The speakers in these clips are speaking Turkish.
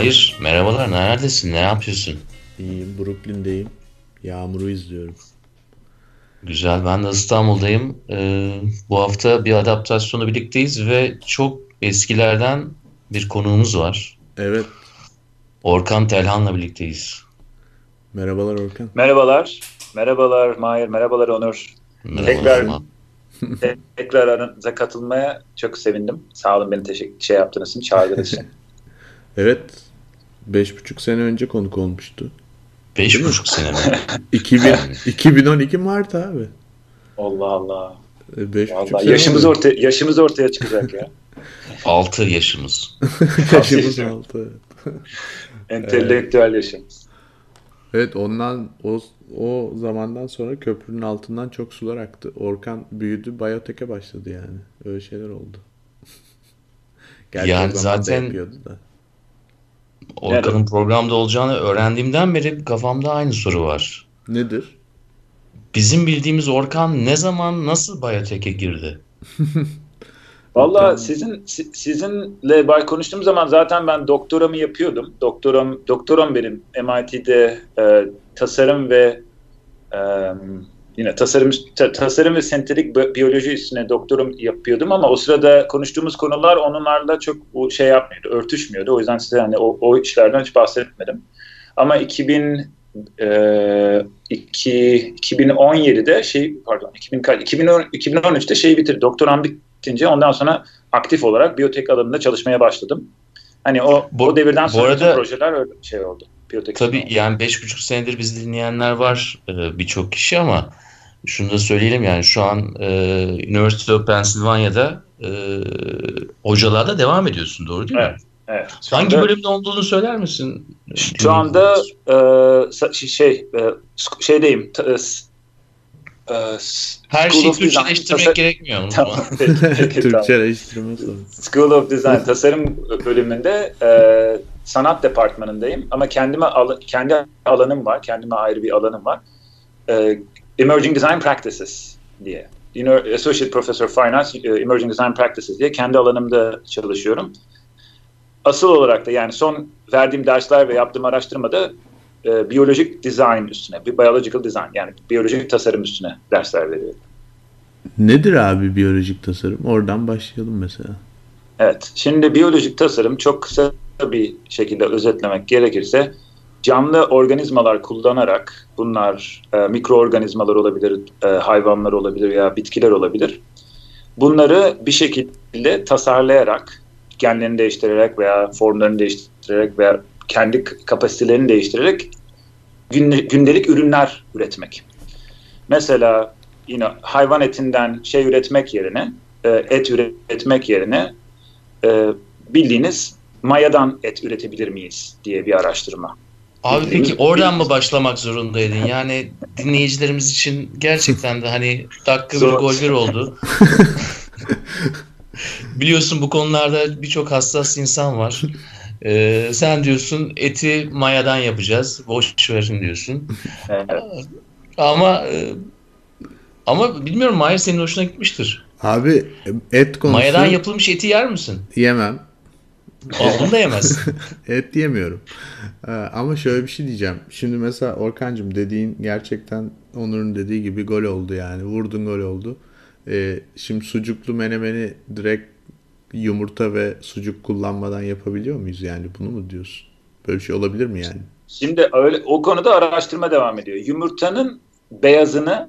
Mahir merhabalar neredesin ne yapıyorsun? İyiyim Brooklyn'deyim. Yağmuru izliyorum. Güzel ben de İstanbul'dayım. Ee, bu hafta bir adaptasyonu birlikteyiz ve çok eskilerden bir konuğumuz var. Evet. Orkan Telhan'la birlikteyiz. Merhabalar Orkan. Merhabalar. Merhabalar Mahir, merhabalar Onur. Merhaba, Tekrar-. Tekrar aranıza katılmaya çok sevindim. Sağ olun beni teşekkür şey yaptığınız için, çağırdığınız için. Evet. Beş buçuk sene önce konuk olmuştu. Beş buçuk sene mi? 2000, 2012 Mart abi. Allah Allah. E, Beş buçuk Vallahi yaşımız oldu. ortaya yaşımız ortaya çıkacak ya. Altı yaşımız. Yaşımız altı. Entelektüel yaşımız. Evet ondan o, o zamandan sonra köprünün altından çok sular aktı. Orkan büyüdü, biyoteke başladı yani. Öyle şeyler oldu. Gerçi Yani o zaman da zaten- yapıyordu da. Orkan'ın programda olacağını öğrendiğimden beri kafamda aynı soru var. Nedir? Bizim bildiğimiz Orkan ne zaman nasıl Biyotek'e girdi? Vallahi sizin si- sizinle bay konuştuğum zaman zaten ben doktoramı yapıyordum. Doktoram doktoram benim MIT'de e, tasarım ve e, yine tasarım ta- tasarım ve sentetik bi- biyoloji üstüne doktoram yapıyordum ama o sırada konuştuğumuz konular onlarla çok şey yapmıyordu, örtüşmüyordu. O yüzden size hani o, o işlerden hiç bahsetmedim. Ama 2000 e, iki- 2017'de şey pardon 2000, kaç- 2010, 2013'te şeyi bitirdim. Doktoram bitince ondan sonra aktif olarak biyotek alanında çalışmaya başladım. Hani o Bu- o devirden sonra arada- projeler öyle şey oldu. Biyotek Tabii oldu. yani beş buçuk senedir bizi dinleyenler var e, birçok kişi ama şunu da söyleyelim yani şu an e, University of Pennsylvania'da e, hocalığa devam ediyorsun doğru değil mi? Evet, Evet. Şu Hangi anda- bölümde olduğunu söyler misin? Şu anda e, sa- şey e, şeydeyim. t- e, e, her School şeyi of Design, Türkçeleştirmek tasa- gerekmiyor mu? Tamam, peki. Türkçeleştirme. School of Design tasarım bölümünde e, sanat departmanındayım ama kendime al- kendi alanım var, kendime ayrı bir alanım var. E, Emerging Design Practices diye. Associate Professor of Finance, e, Emerging Design Practices diye kendi alanımda çalışıyorum. Asıl olarak da yani son verdiğim dersler ve yaptığım araştırmada e, biyolojik design üstüne, bir biological design yani biyolojik tasarım üstüne dersler veriyorum. Nedir abi biyolojik tasarım? Oradan başlayalım mesela. Evet. Şimdi biyolojik tasarım çok kısa bir şekilde özetlemek gerekirse canlı organizmalar kullanarak bunlar e, mikroorganizmalar olabilir, e, hayvanlar olabilir ya bitkiler olabilir. Bunları bir şekilde tasarlayarak, genlerini değiştirerek veya formlarını değiştirerek veya kendi kapasitelerini değiştirerek günde- gündelik ürünler üretmek. Mesela yine hayvan etinden şey üretmek yerine, e, et üretmek yerine e, bildiğiniz mayadan et üretebilir miyiz diye bir araştırma. Abi peki oradan mı başlamak zorundaydın? Yani dinleyicilerimiz için gerçekten de hani dakika bir gol bir oldu. Biliyorsun bu konularda birçok hassas insan var. Ee, sen diyorsun eti mayadan yapacağız. Boş verin diyorsun. Evet. Ama e, ama bilmiyorum Mahir senin hoşuna gitmiştir. Abi et konusu Mayadan yapılmış eti yer misin? yemem. Onu da yemezsin. Et yemiyorum. Ee, ama şöyle bir şey diyeceğim. Şimdi mesela Orkancığım dediğin gerçekten Onur'un dediği gibi gol oldu yani. Vurdun gol oldu. Ee, şimdi sucuklu menemeni direkt yumurta ve sucuk kullanmadan yapabiliyor muyuz yani? Bunu mu diyorsun? Böyle bir şey olabilir mi yani? Şimdi öyle o konuda araştırma devam ediyor. Yumurtanın beyazını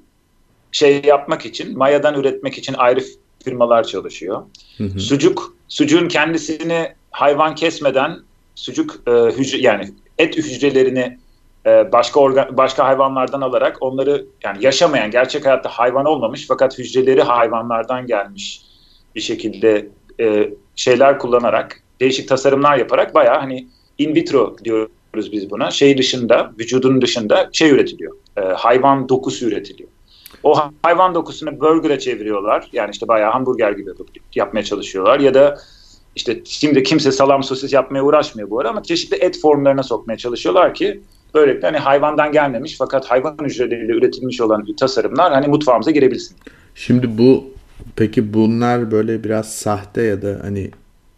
şey yapmak için, mayadan üretmek için ayrı firmalar çalışıyor. Hı hı. Sucuk, sucuğun kendisini hayvan kesmeden sucuk e, hücre yani et hücrelerini e, başka organ, başka hayvanlardan alarak onları yani yaşamayan gerçek hayatta hayvan olmamış fakat hücreleri hayvanlardan gelmiş bir şekilde e, şeyler kullanarak değişik tasarımlar yaparak bayağı hani in vitro diyoruz biz buna şey dışında vücudun dışında şey üretiliyor e, hayvan dokusu üretiliyor. O ha- hayvan dokusunu burger'a çeviriyorlar. Yani işte bayağı hamburger gibi yapmaya çalışıyorlar. Ya da işte şimdi kimse salam sosis yapmaya uğraşmıyor bu ara ama çeşitli et formlarına sokmaya çalışıyorlar ki böylelikle hani hayvandan gelmemiş fakat hayvan hücreleriyle üretilmiş olan tasarımlar hani mutfağımıza girebilsin. Şimdi bu peki bunlar böyle biraz sahte ya da hani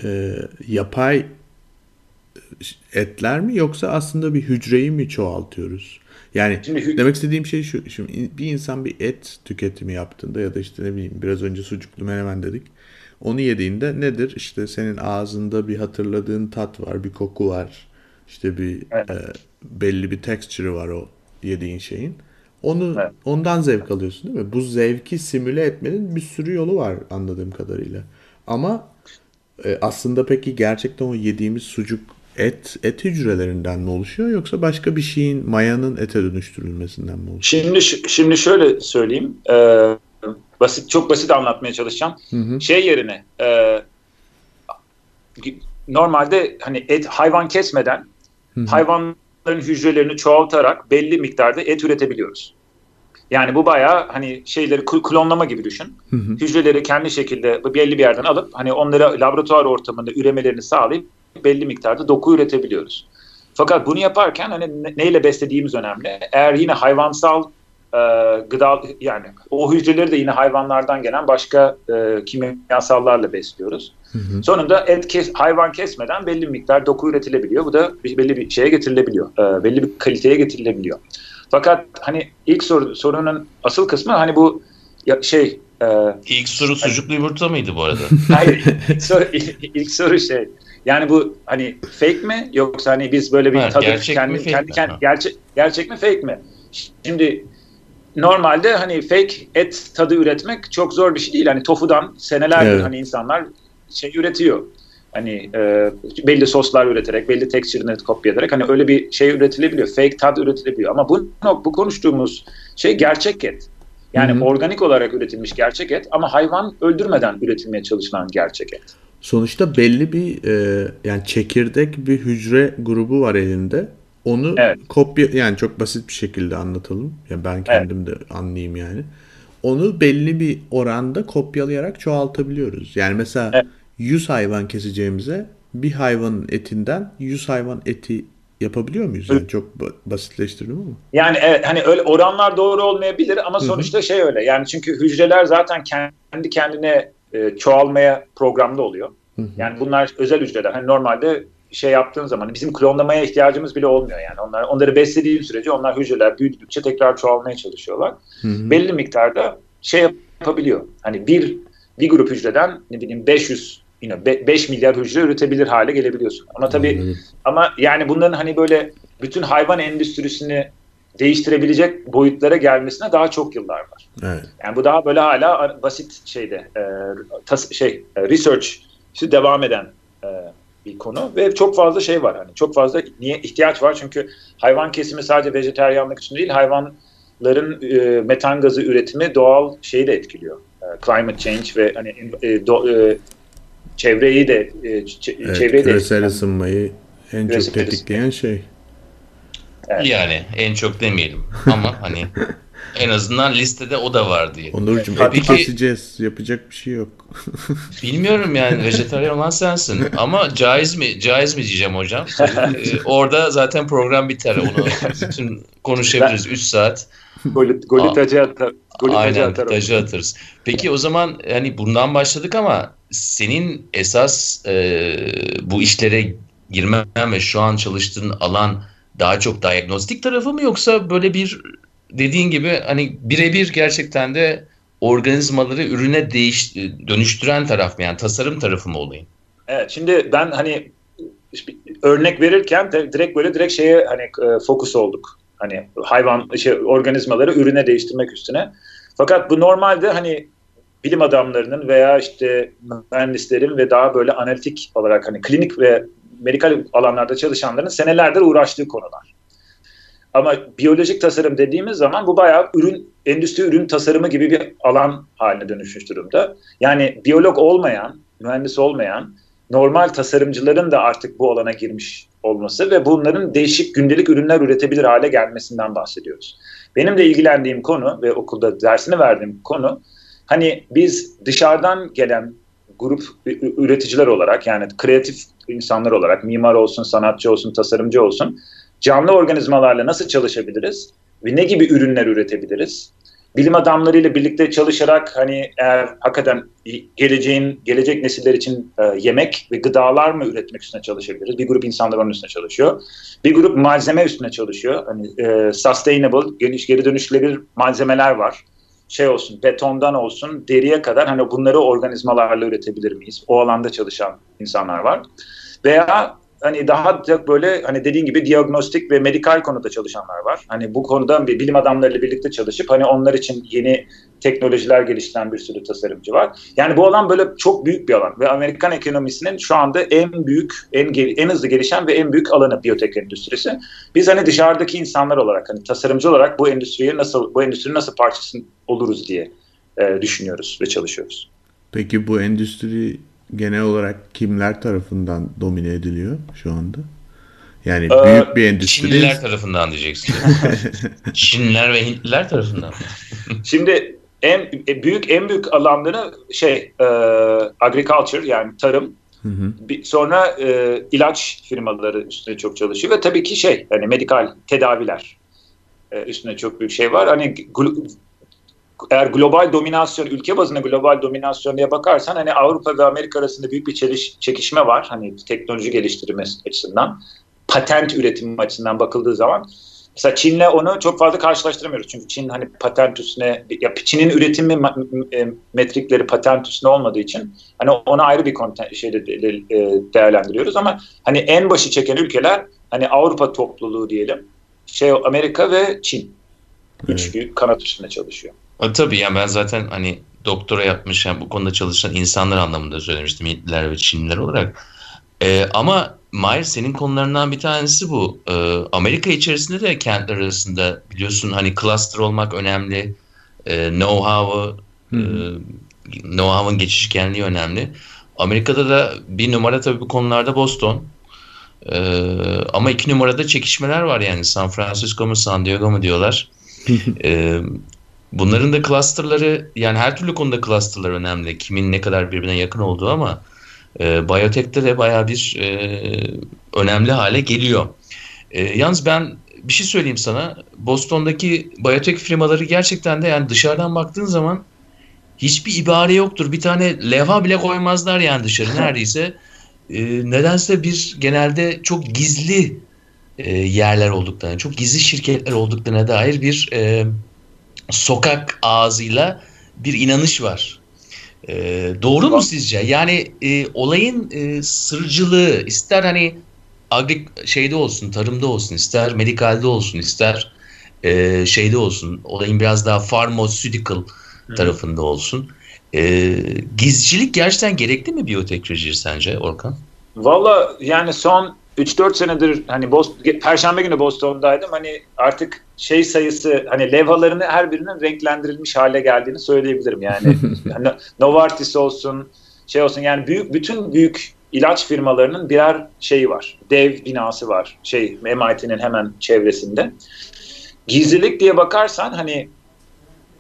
e, yapay etler mi yoksa aslında bir hücreyi mi çoğaltıyoruz? Yani Şimdi, demek istediğim şey şu. Şimdi bir insan bir et tüketimi yaptığında ya da işte ne bileyim biraz önce sucuklu menemen dedik. Onu yediğinde nedir? İşte senin ağzında bir hatırladığın tat var, bir koku var. İşte bir evet. e, belli bir texture var o yediğin şeyin. Onu evet. ondan zevk alıyorsun değil mi? Bu zevki simüle etmenin bir sürü yolu var anladığım kadarıyla. Ama e, aslında peki gerçekten o yediğimiz sucuk et et hücrelerinden mi oluşuyor yoksa başka bir şeyin mayanın ete dönüştürülmesinden mi oluşuyor? Şimdi şimdi şöyle söyleyeyim. Ee, basit çok basit anlatmaya çalışacağım. Hı hı. Şey yerine e, normalde hani et hayvan kesmeden hı hı. hayvanların hücrelerini çoğaltarak belli miktarda et üretebiliyoruz. Yani bu bayağı hani şeyleri klonlama gibi düşün. Hı hı. Hücreleri kendi şekilde belli bir yerden alıp hani onları laboratuvar ortamında üremelerini sağlayıp belli miktarda doku üretebiliyoruz. Fakat bunu yaparken hani neyle beslediğimiz önemli. Eğer yine hayvansal e, gıda yani o hücreleri de yine hayvanlardan gelen başka e, kimyasallarla besliyoruz. Hı hı. Sonunda et kes, hayvan kesmeden belli bir miktar doku üretilebiliyor. Bu da belli bir şeye getirilebiliyor. E, belli bir kaliteye getirilebiliyor. Fakat hani ilk soru, sorunun asıl kısmı hani bu ya, şey e, ilk soru sucuklu yumurta mıydı bu arada? Hayır. ilk, soru, ilk soru şey yani bu hani fake mi yoksa hani biz böyle bir ha, tadı gerçek kendi, mi, kendi, kendi, gerçek, gerçek mi fake mi? Şimdi normalde hani fake et tadı üretmek çok zor bir şey değil. Hani tofudan senelerdir evet. hani insanlar şey üretiyor. Hani e, belli soslar üreterek, belli texture'ını kopya ederek hani öyle bir şey üretilebiliyor. Fake tad üretilebiliyor. Ama bu bu konuştuğumuz şey gerçek et. Yani Hı-hı. organik olarak üretilmiş gerçek et ama hayvan öldürmeden üretilmeye çalışılan gerçek et. Sonuçta belli bir e, yani çekirdek bir hücre grubu var elinde. Onu evet. kopya yani çok basit bir şekilde anlatalım. Yani ben kendim evet. de anlayayım yani. Onu belli bir oranda kopyalayarak çoğaltabiliyoruz. Yani mesela evet. 100 hayvan keseceğimize bir hayvanın etinden 100 hayvan eti yapabiliyor muyuz? Yani çok basitleştirdim ama. Yani evet hani öyle oranlar doğru olmayabilir ama sonuçta Hı-hı. şey öyle. Yani çünkü hücreler zaten kendi kendine e, çoğalmaya programda oluyor. Hı-hı. Yani bunlar özel hücreler. Hani normalde şey yaptığın zaman bizim klonlamaya ihtiyacımız bile olmuyor yani. Onlar onları beslediğin sürece onlar hücreler büyüdükçe tekrar çoğalmaya çalışıyorlar. Hı-hı. Belli miktarda şey yapabiliyor. Hani bir bir grup hücreden ne bileyim 500 yine 5 milyar hücre üretebilir hale gelebiliyorsun. Ama tabii hmm. ama yani bunların hani böyle bütün hayvan endüstrisini değiştirebilecek boyutlara gelmesine daha çok yıllar var. Evet. Yani bu daha böyle hala basit şeyde e, tas, şey e, research işte devam eden e, bir konu ve çok fazla şey var hani çok fazla niye ihtiyaç var çünkü hayvan kesimi sadece vejeteryanlık için değil hayvanların e, metan gazı üretimi doğal şeyi de etkiliyor. E, climate change ve hani e, do, e, çevreyi de e, evet, çevreyi küresel de ısınmayı en çok tetikleyen şey. Evet. Yani en çok demeyelim ama hani en azından listede o da var diye. Onurcuğum eti keseceğiz. Yapacak bir şey yok. bilmiyorum yani vejetaryen olan sensin. Ama caiz mi? Caiz mi diyeceğim hocam. Ee, orada zaten program biter. Onu bütün konuşabiliriz 3 saat. Golü, golü tacı atar. Golü Aynen tacı, tacı atarız. Peki o zaman hani bundan başladık ama senin esas e, bu işlere girmen ve şu an çalıştığın alan daha çok diagnostik tarafı mı yoksa böyle bir dediğin gibi hani birebir gerçekten de organizmaları ürüne değiş, dönüştüren taraf mı yani tasarım tarafı mı olayım? Evet şimdi ben hani örnek verirken direkt böyle direkt şeye hani e, fokus olduk. Hani hayvan şey organizmaları ürüne değiştirmek üstüne. Fakat bu normalde hani bilim adamlarının veya işte mühendislerin ve daha böyle analitik olarak hani klinik ve medikal alanlarda çalışanların senelerdir uğraştığı konular. Ama biyolojik tasarım dediğimiz zaman bu bayağı ürün, endüstri ürün tasarımı gibi bir alan haline dönüşmüş durumda. Yani biyolog olmayan, mühendis olmayan, normal tasarımcıların da artık bu alana girmiş olması ve bunların değişik gündelik ürünler üretebilir hale gelmesinden bahsediyoruz. Benim de ilgilendiğim konu ve okulda dersini verdiğim konu hani biz dışarıdan gelen grup üreticiler olarak yani kreatif insanlar olarak mimar olsun, sanatçı olsun, tasarımcı olsun canlı organizmalarla nasıl çalışabiliriz ve ne gibi ürünler üretebiliriz? bilim adamlarıyla birlikte çalışarak hani eğer hakikaten geleceğin gelecek nesiller için e, yemek ve gıdalar mı üretmek üstüne çalışabiliriz? Bir grup insanlar onun üstüne çalışıyor. Bir grup malzeme üstüne çalışıyor. Hani e, sustainable, geniş geri dönüştürülebilir malzemeler var. Şey olsun, betondan olsun, deriye kadar hani bunları organizmalarla üretebilir miyiz? O alanda çalışan insanlar var. Veya hani daha çok böyle hani dediğin gibi diagnostik ve medikal konuda çalışanlar var. Hani bu konuda bir bilim adamlarıyla birlikte çalışıp hani onlar için yeni teknolojiler geliştiren bir sürü tasarımcı var. Yani bu alan böyle çok büyük bir alan ve Amerikan ekonomisinin şu anda en büyük, en en hızlı gelişen ve en büyük alanı biyotek endüstrisi. Biz hani dışarıdaki insanlar olarak hani tasarımcı olarak bu endüstriye nasıl bu endüstrinin nasıl parçası oluruz diye e, düşünüyoruz ve çalışıyoruz. Peki bu endüstri genel olarak kimler tarafından domine ediliyor şu anda? Yani ee, büyük bir endüstri. Çinliler tarafından diyeceksin. Çinliler ve Hintliler tarafından. Şimdi en e, büyük en büyük alanları şey e, agriculture yani tarım. Hı hı. Bir, sonra e, ilaç firmaları üstüne çok çalışıyor ve tabii ki şey hani medikal tedaviler e, üstüne çok büyük şey var. Hani eğer global dominasyon, ülke bazında global dominasyon diye bakarsan hani Avrupa ve Amerika arasında büyük bir çeliş, çekişme var. Hani teknoloji geliştirme açısından, patent üretimi açısından bakıldığı zaman. Mesela Çin'le onu çok fazla karşılaştıramıyoruz. Çünkü Çin hani patent üstüne, ya Çin'in üretimi e, metrikleri patent üstüne olmadığı için hani ona ayrı bir konten, şeyde e, değerlendiriyoruz ama hani en başı çeken ülkeler hani Avrupa topluluğu diyelim, şey Amerika ve Çin. Üç evet. büyük kanat üstünde çalışıyor. E, tabii yani ben zaten hani doktora yapmış yani bu konuda çalışan insanlar anlamında söylemiştim Hintliler ve Çinliler olarak. E, ama Mahir senin konularından bir tanesi bu. E, Amerika içerisinde de kentler arasında biliyorsun hani cluster olmak önemli. E, know-how'ı e, know-how'ın geçişkenliği önemli. Amerika'da da bir numara tabii bu konularda Boston. Ee, ama iki numarada çekişmeler var yani San Francisco mu San Diego mu diyorlar. ee, Bunların da clusterları yani her türlü konuda clusterlar önemli. Kimin ne kadar birbirine yakın olduğu ama e, biyotekte de baya bir e, önemli hale geliyor. E, yalnız ben bir şey söyleyeyim sana. Boston'daki biyotek firmaları gerçekten de yani dışarıdan baktığın zaman hiçbir ibare yoktur. Bir tane levha bile koymazlar yani dışarı neredeyse. E, nedense bir genelde çok gizli e, yerler olduklarına, çok gizli şirketler olduklarına dair bir e, sokak ağzıyla bir inanış var. E, doğru mu sizce? Yani e, olayın e, sırcılığı ister hani agri şeyde olsun, tarımda olsun, ister medikalde olsun, ister e, şeyde olsun, olayın biraz daha pharmaceutical tarafında olsun. E, gizcilik gerçekten gerekli mi biyoteknoloji sence Orkan? Valla yani son 3-4 senedir hani Boston, Perşembe günü Boston'daydım. Hani artık şey sayısı hani levhalarını her birinin renklendirilmiş hale geldiğini söyleyebilirim. Yani hani Novartis olsun şey olsun yani büyük bütün büyük ilaç firmalarının birer şeyi var. Dev binası var. Şey MIT'nin hemen çevresinde. Gizlilik diye bakarsan hani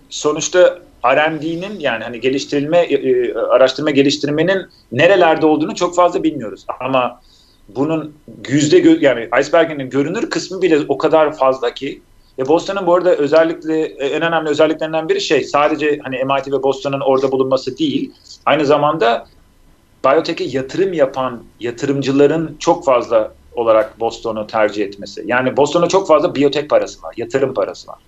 sonuçta R&D'nin yani hani geliştirilme e, e, araştırma geliştirmenin nerelerde olduğunu çok fazla bilmiyoruz. Ama bunun yüzde gö yani iceberg'in görünür kısmı bile o kadar fazla ki ve Boston'ın bu arada özellikle e, en önemli özelliklerinden biri şey sadece hani MIT ve Boston'ın orada bulunması değil aynı zamanda biyoteke yatırım yapan yatırımcıların çok fazla olarak Boston'u tercih etmesi. Yani Boston'da çok fazla biyotek parası var, yatırım parası var.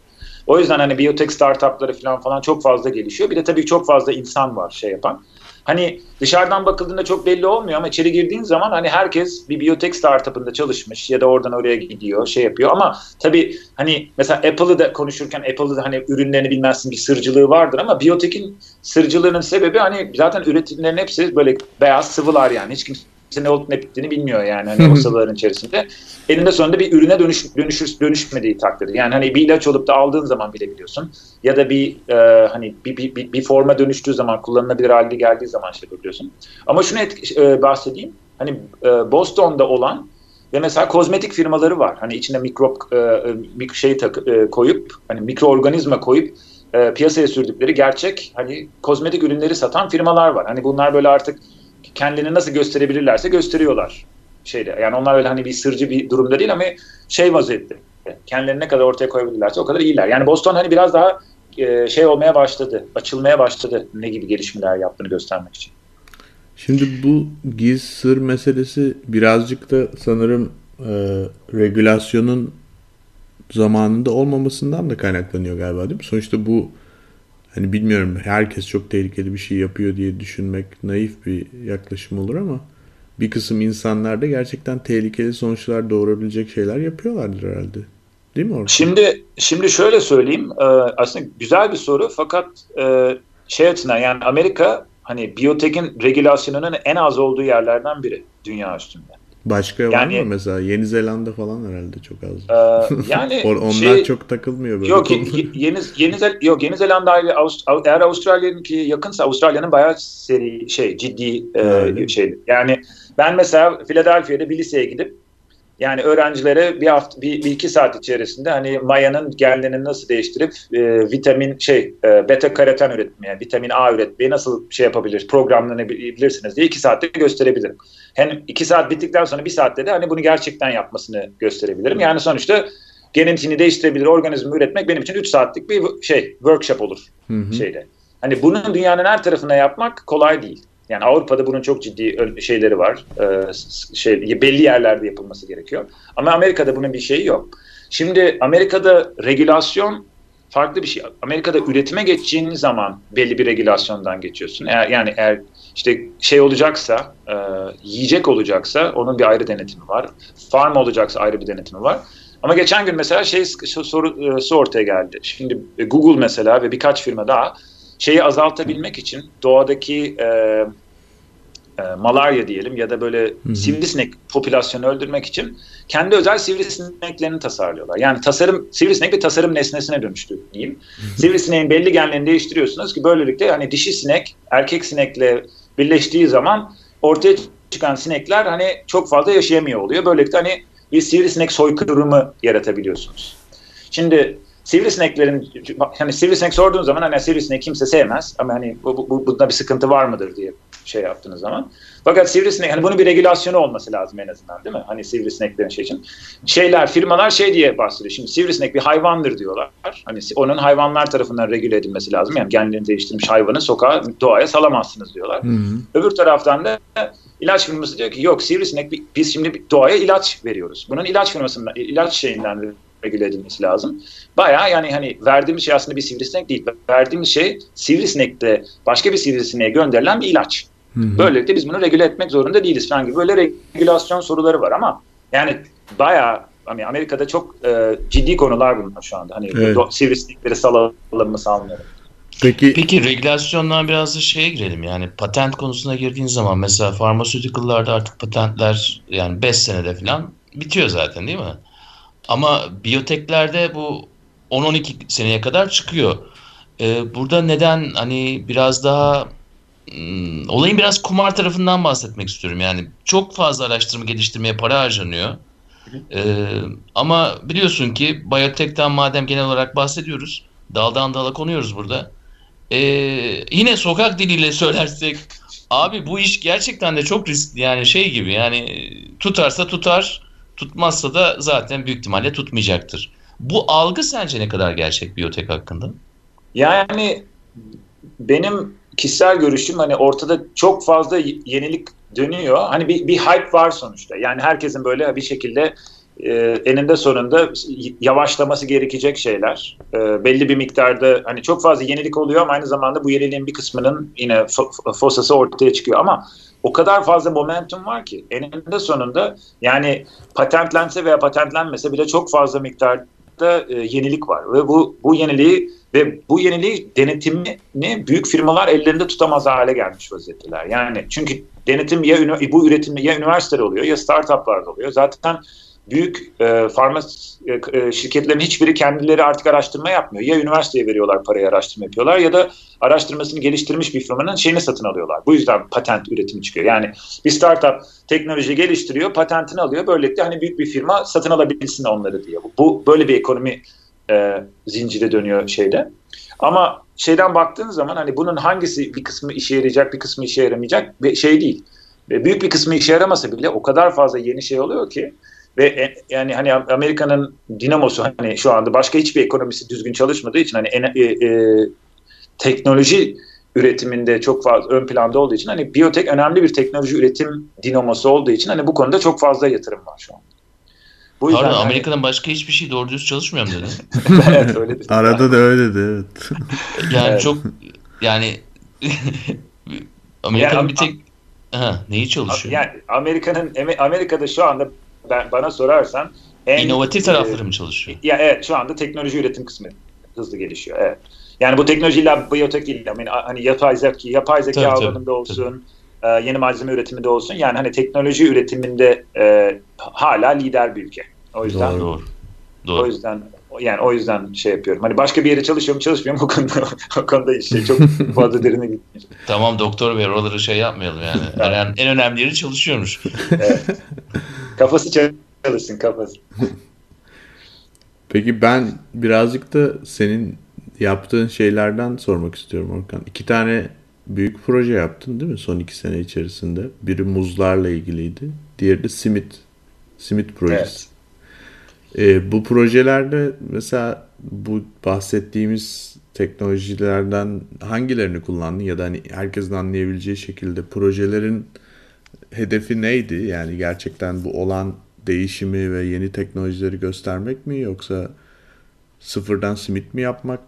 O yüzden hani biyotek startupları falan falan çok fazla gelişiyor. Bir de tabii çok fazla insan var şey yapan. Hani dışarıdan bakıldığında çok belli olmuyor ama içeri girdiğin zaman hani herkes bir biyotek startup'ında çalışmış ya da oradan oraya gidiyor, şey yapıyor. Ama tabii hani mesela Apple'ı da konuşurken Apple'ı da hani ürünlerini bilmezsin bir sırcılığı vardır ama biyotekin sırcılığının sebebi hani zaten üretimlerin hepsi böyle beyaz sıvılar yani. Hiç kimse ne olup ne bittiğini bilmiyor yani hani o içerisinde. Elinde sonunda bir ürüne dönüş, dönüşür, dönüşmediği takdirde. Yani hani bir ilaç olup da aldığın zaman bilebiliyorsun. Ya da bir e, hani bir, bir, bir, bir forma dönüştüğü zaman kullanılabilir halde geldiği zaman şey yapabiliyorsun. Ama şunu et, e, bahsedeyim. Hani e, Boston'da olan ve mesela kozmetik firmaları var. Hani içine mikrop e, e şey tak, e, koyup hani mikroorganizma koyup e, piyasaya sürdükleri gerçek hani kozmetik ürünleri satan firmalar var. Hani bunlar böyle artık kendini nasıl gösterebilirlerse gösteriyorlar şeyde. Yani onlar öyle hani bir sırcı bir durumda değil ama şey vaziyette. Kendilerini ne kadar ortaya koyabilirlerse o kadar iyiler. Yani Boston hani biraz daha e, şey olmaya başladı, açılmaya başladı ne gibi gelişmeler yaptığını göstermek için. Şimdi bu giz sır meselesi birazcık da sanırım e, regülasyonun zamanında olmamasından da kaynaklanıyor galiba değil mi? Sonuçta bu hani bilmiyorum herkes çok tehlikeli bir şey yapıyor diye düşünmek naif bir yaklaşım olur ama bir kısım insanlar da gerçekten tehlikeli sonuçlar doğurabilecek şeyler yapıyorlardır herhalde. Değil mi Orkun? Şimdi şimdi şöyle söyleyeyim. E, aslında güzel bir soru fakat e, şey açısından yani Amerika hani biyotekin regülasyonunun en az olduğu yerlerden biri dünya üstünde. Başka var Yani- mı mesela? Yeni Zelanda falan herhalde çok az. Ee, yani Onlar şey- çok takılmıyor böyle. Yok Yeni Yeni Zel yok Yeni Zelanda ile Avust- eğer Avustralya'nınki yakınsa Avustralya'nın bayağı seri şey ciddi e, Öyle. şey. Yani ben mesela Philadelphia'da bir liseye gidip yani öğrencilere bir hafta bir, bir iki saat içerisinde hani mayanın genlerini nasıl değiştirip e, vitamin şey e, beta karoten üretmeye, vitamin A üretmeyi nasıl şey yapabilir, programlanabilirsiniz diye iki saatte gösterebilirim. Hem iki saat bittikten sonra bir saatte de hani bunu gerçekten yapmasını gösterebilirim. Yani sonuçta genetiğini değiştirebilir organizmi üretmek benim için 3 saatlik bir şey workshop olur Hı hı. şeyde. Hani bunun dünyanın her tarafına yapmak kolay değil. Yani Avrupa'da bunun çok ciddi şeyleri var. S- şey belli yerlerde yapılması gerekiyor. Ama Amerika'da bunun bir şeyi yok. Şimdi Amerika'da regülasyon farklı bir şey. Amerika'da üretime geçtiğin zaman belli bir regülasyondan geçiyorsun. Eğer yani eğer işte şey olacaksa, e, yiyecek olacaksa onun bir ayrı denetimi var. Farm olacaksa ayrı bir denetimi var. Ama geçen gün mesela şey soru, su ortaya geldi. Şimdi e, Google mesela ve birkaç firma daha şeyi azaltabilmek için doğadaki e, e, malarya diyelim ya da böyle hı. sivrisinek popülasyonu öldürmek için kendi özel sivrisineklerini tasarlıyorlar. Yani tasarım sivrisinek bir tasarım nesnesine dönüştü diyeyim. Sivrisineğin belli genlerini değiştiriyorsunuz ki böylelikle hani dişi sinek erkek sinekle birleştiği zaman ortaya çıkan sinekler hani çok fazla yaşayamıyor oluyor. Böylelikle hani bir sivrisinek soykırımı yaratabiliyorsunuz. Şimdi sivrisineklerin hani sivrisinek sorduğun zaman hani sivrisinek kimse sevmez ama hani bu, bu, bunda bir sıkıntı var mıdır diye şey yaptığınız zaman. Fakat sivrisinek hani bunun bir regülasyonu olması lazım en azından değil mi? Hani sivrisineklerin şey için. Şeyler firmalar şey diye bahsediyor. Şimdi sivrisinek bir hayvandır diyorlar. Hani onun hayvanlar tarafından regüle edilmesi lazım. Yani genlerini değiştirmiş hayvanı sokağa doğaya salamazsınız diyorlar. Hı hı. Öbür taraftan da ilaç firması diyor ki yok sivrisinek biz şimdi doğaya ilaç veriyoruz. Bunun ilaç firmasından ilaç şeyinden regüle edilmesi lazım. Baya yani hani verdiğimiz şey aslında bir sivrisinek değil. Verdiğimiz şey sivrisinekte başka bir sivrisineğe gönderilen bir ilaç. Hı hı. Böylelikle biz bunu regüle etmek zorunda değiliz falan gibi böyle regülasyon soruları var ama yani baya hani Amerika'da çok e, ciddi konular bunlar şu anda. Hani Evet. sivrisinekleri salalım mı salmayalım. Peki Peki regülasyondan biraz da şeye girelim. Yani patent konusuna girdiğin zaman mesela pharmaceutical'larda artık patentler yani 5 senede falan bitiyor zaten değil mi? Ama biyoteklerde bu 10-12 seneye kadar çıkıyor. Ee, burada neden hani biraz daha hmm, olayın biraz kumar tarafından bahsetmek istiyorum. Yani çok fazla araştırma geliştirmeye para harcanıyor. Ee, ama biliyorsun ki biyotekten madem genel olarak bahsediyoruz, daldan dala konuyoruz burada. Ee, yine sokak diliyle söylersek abi bu iş gerçekten de çok riskli yani şey gibi yani tutarsa tutar tutmazsa da zaten büyük ihtimalle tutmayacaktır. Bu algı sence ne kadar gerçek biyotek hakkında? Yani benim kişisel görüşüm hani ortada çok fazla yenilik dönüyor. Hani bir, bir hype var sonuçta. Yani herkesin böyle bir şekilde e, eninde sonunda yavaşlaması gerekecek şeyler. E, belli bir miktarda hani çok fazla yenilik oluyor ama aynı zamanda bu yeniliğin bir kısmının yine fo- fosası ortaya çıkıyor ama o kadar fazla momentum var ki eninde sonunda yani patentlense veya patentlenmese bile çok fazla miktarda e, yenilik var ve bu bu yeniliği ve bu yeniliği denetimini büyük firmalar ellerinde tutamaz hale gelmiş vaziyetteler. Yani çünkü denetim ya bu üretim ya üniversiteler oluyor ya startuplarda oluyor. Zaten büyük e, farma e, e, şirketlerin hiçbiri kendileri artık araştırma yapmıyor. Ya üniversiteye veriyorlar parayı araştırma yapıyorlar ya da araştırmasını geliştirmiş bir firmanın şeyini satın alıyorlar. Bu yüzden patent üretimi çıkıyor. Yani bir startup teknoloji geliştiriyor, patentini alıyor. Böylelikle hani büyük bir firma satın alabilsin onları diye. Bu, bu böyle bir ekonomi e, zinciri dönüyor şeyde. Ama şeyden baktığın zaman hani bunun hangisi bir kısmı işe yarayacak, bir kısmı işe yaramayacak bir şey değil. Ve büyük bir kısmı işe yaramasa bile o kadar fazla yeni şey oluyor ki ve e, yani hani Amerika'nın dinamosu hani şu anda başka hiçbir ekonomisi düzgün çalışmadığı için hani e, e, teknoloji üretiminde çok fazla ön planda olduğu için hani biyotek önemli bir teknoloji üretim dinamosu olduğu için hani bu konuda çok fazla yatırım var şu an. Bu yüzden Pardon, hani... Amerika'dan başka hiçbir şey doğru düz çalışmıyor mu dedi? evet öyle dedi. Arada da öyle dedi evet. Yani evet. çok yani Amerika'nın yani, bir tek ha, neyi çalışıyor? Yani Amerika'nın Amerika'da şu anda ben, bana sorarsan en inovatif tarafları e, mı çalışıyor? Ya evet şu anda teknoloji üretim kısmı hızlı gelişiyor. Evet. Yani bu teknolojiyle biyotek değil. Yani hani yapay zeka, yapay zeka tabii, alanında tabii, olsun, tabii. E, yeni malzeme üretiminde olsun. Yani hani teknoloji üretiminde e, hala lider bir ülke. O yüzden doğru, doğru. O yüzden yani o yüzden şey yapıyorum. Hani başka bir yere çalışıyorum çalışmıyorum o konuda o konuda işte çok fazla derine gitmeyeceğim. tamam doktor bey oraları şey yapmayalım yani. en, en önemli yeri çalışıyormuş. evet. Kafası çalışsın kafası. Peki ben birazcık da senin yaptığın şeylerden sormak istiyorum Orkan. İki tane büyük proje yaptın değil mi son iki sene içerisinde? Biri muzlarla ilgiliydi. Diğeri de simit. Simit projesi. Evet. E, bu projelerde mesela bu bahsettiğimiz teknolojilerden hangilerini kullandın ya da hani herkesin anlayabileceği şekilde projelerin hedefi neydi? Yani gerçekten bu olan değişimi ve yeni teknolojileri göstermek mi yoksa sıfırdan simit mi yapmak?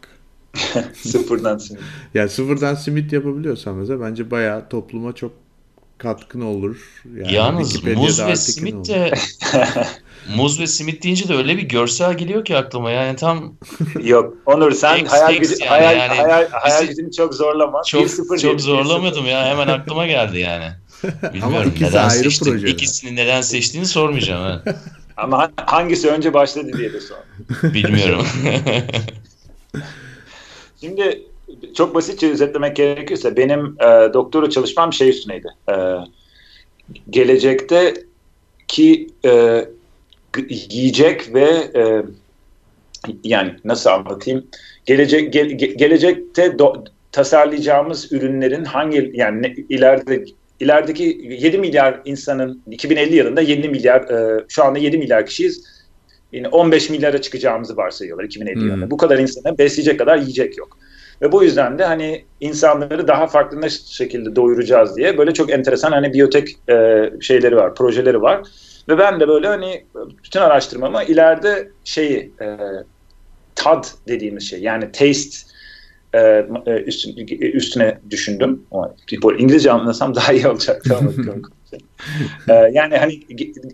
sıfırdan simit. yani sıfırdan simit yapabiliyorsan mesela bence bayağı topluma çok katkın olur. Yani Yalnız muz ve simit de muz ve simit deyince de öyle bir görsel geliyor ki aklıma yani tam Yok Onur sen X, hayal, gücü, yani, hayal, yani, hayal, hayal gücünü çok zorlama. Çok, çok zorlamadım ya hemen aklıma geldi yani. Bilmiyorum neden seçtin. Proje İkisini neden seçtiğini sormayacağım. Ha. Ama hangisi önce başladı diye de sor. Bilmiyorum. Şimdi çok basitçe özetlemek gerekirse benim e, doktora çalışmam şey üstüneydi. E, gelecekte ki e, yiyecek ve e, yani nasıl anlatayım? Gelecek ge, gelecekte do, tasarlayacağımız ürünlerin hangi yani ne, ileride ilerideki 7 milyar insanın 2050 yılında 7 milyar e, şu anda 7 milyar kişiyiz. Yine 15 milyara çıkacağımızı varsayıyorlar 2050 hmm. yılında. Bu kadar insana besleyecek kadar yiyecek yok. Ve bu yüzden de hani insanları daha farklı şekilde doyuracağız diye böyle çok enteresan hani biyotek e, şeyleri var, projeleri var. Ve ben de böyle hani bütün araştırmamı ileride şeyi e, tad dediğimiz şey yani taste e, e üstüne düşündüm. İngilizce anlasam daha iyi olacaktı ama ee, yani hani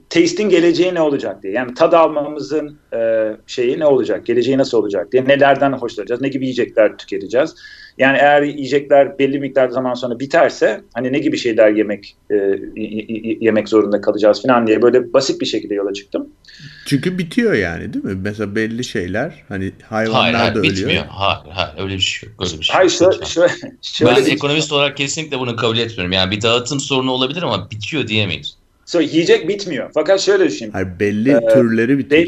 tasting geleceği ne olacak diye. Yani tad almamızın e, şeyi ne olacak? Geleceği nasıl olacak diye. Nelerden hoşlanacağız? Ne gibi yiyecekler tüketeceğiz? Yani eğer yiyecekler belli miktar zaman sonra biterse hani ne gibi şeyler yemek e, yemek zorunda kalacağız falan diye böyle basit bir şekilde yola çıktım. Çünkü bitiyor yani değil mi? Mesela belli şeyler hani hayvanlar hayır, hayır, da ölüyor. Bitmiyor. Hayır, hayır öyle bir şey yok. Öyle bir şey hayır, şöyle, şöyle, şöyle ben ekonomist şey. olarak kesinlikle bunu kabul etmiyorum. Yani bir dağıtım sorunu olabilir ama bitiyor diyemeyiz. So, yiyecek bitmiyor. Fakat şöyle düşün. Hayır, belli ee, türleri bitiyor.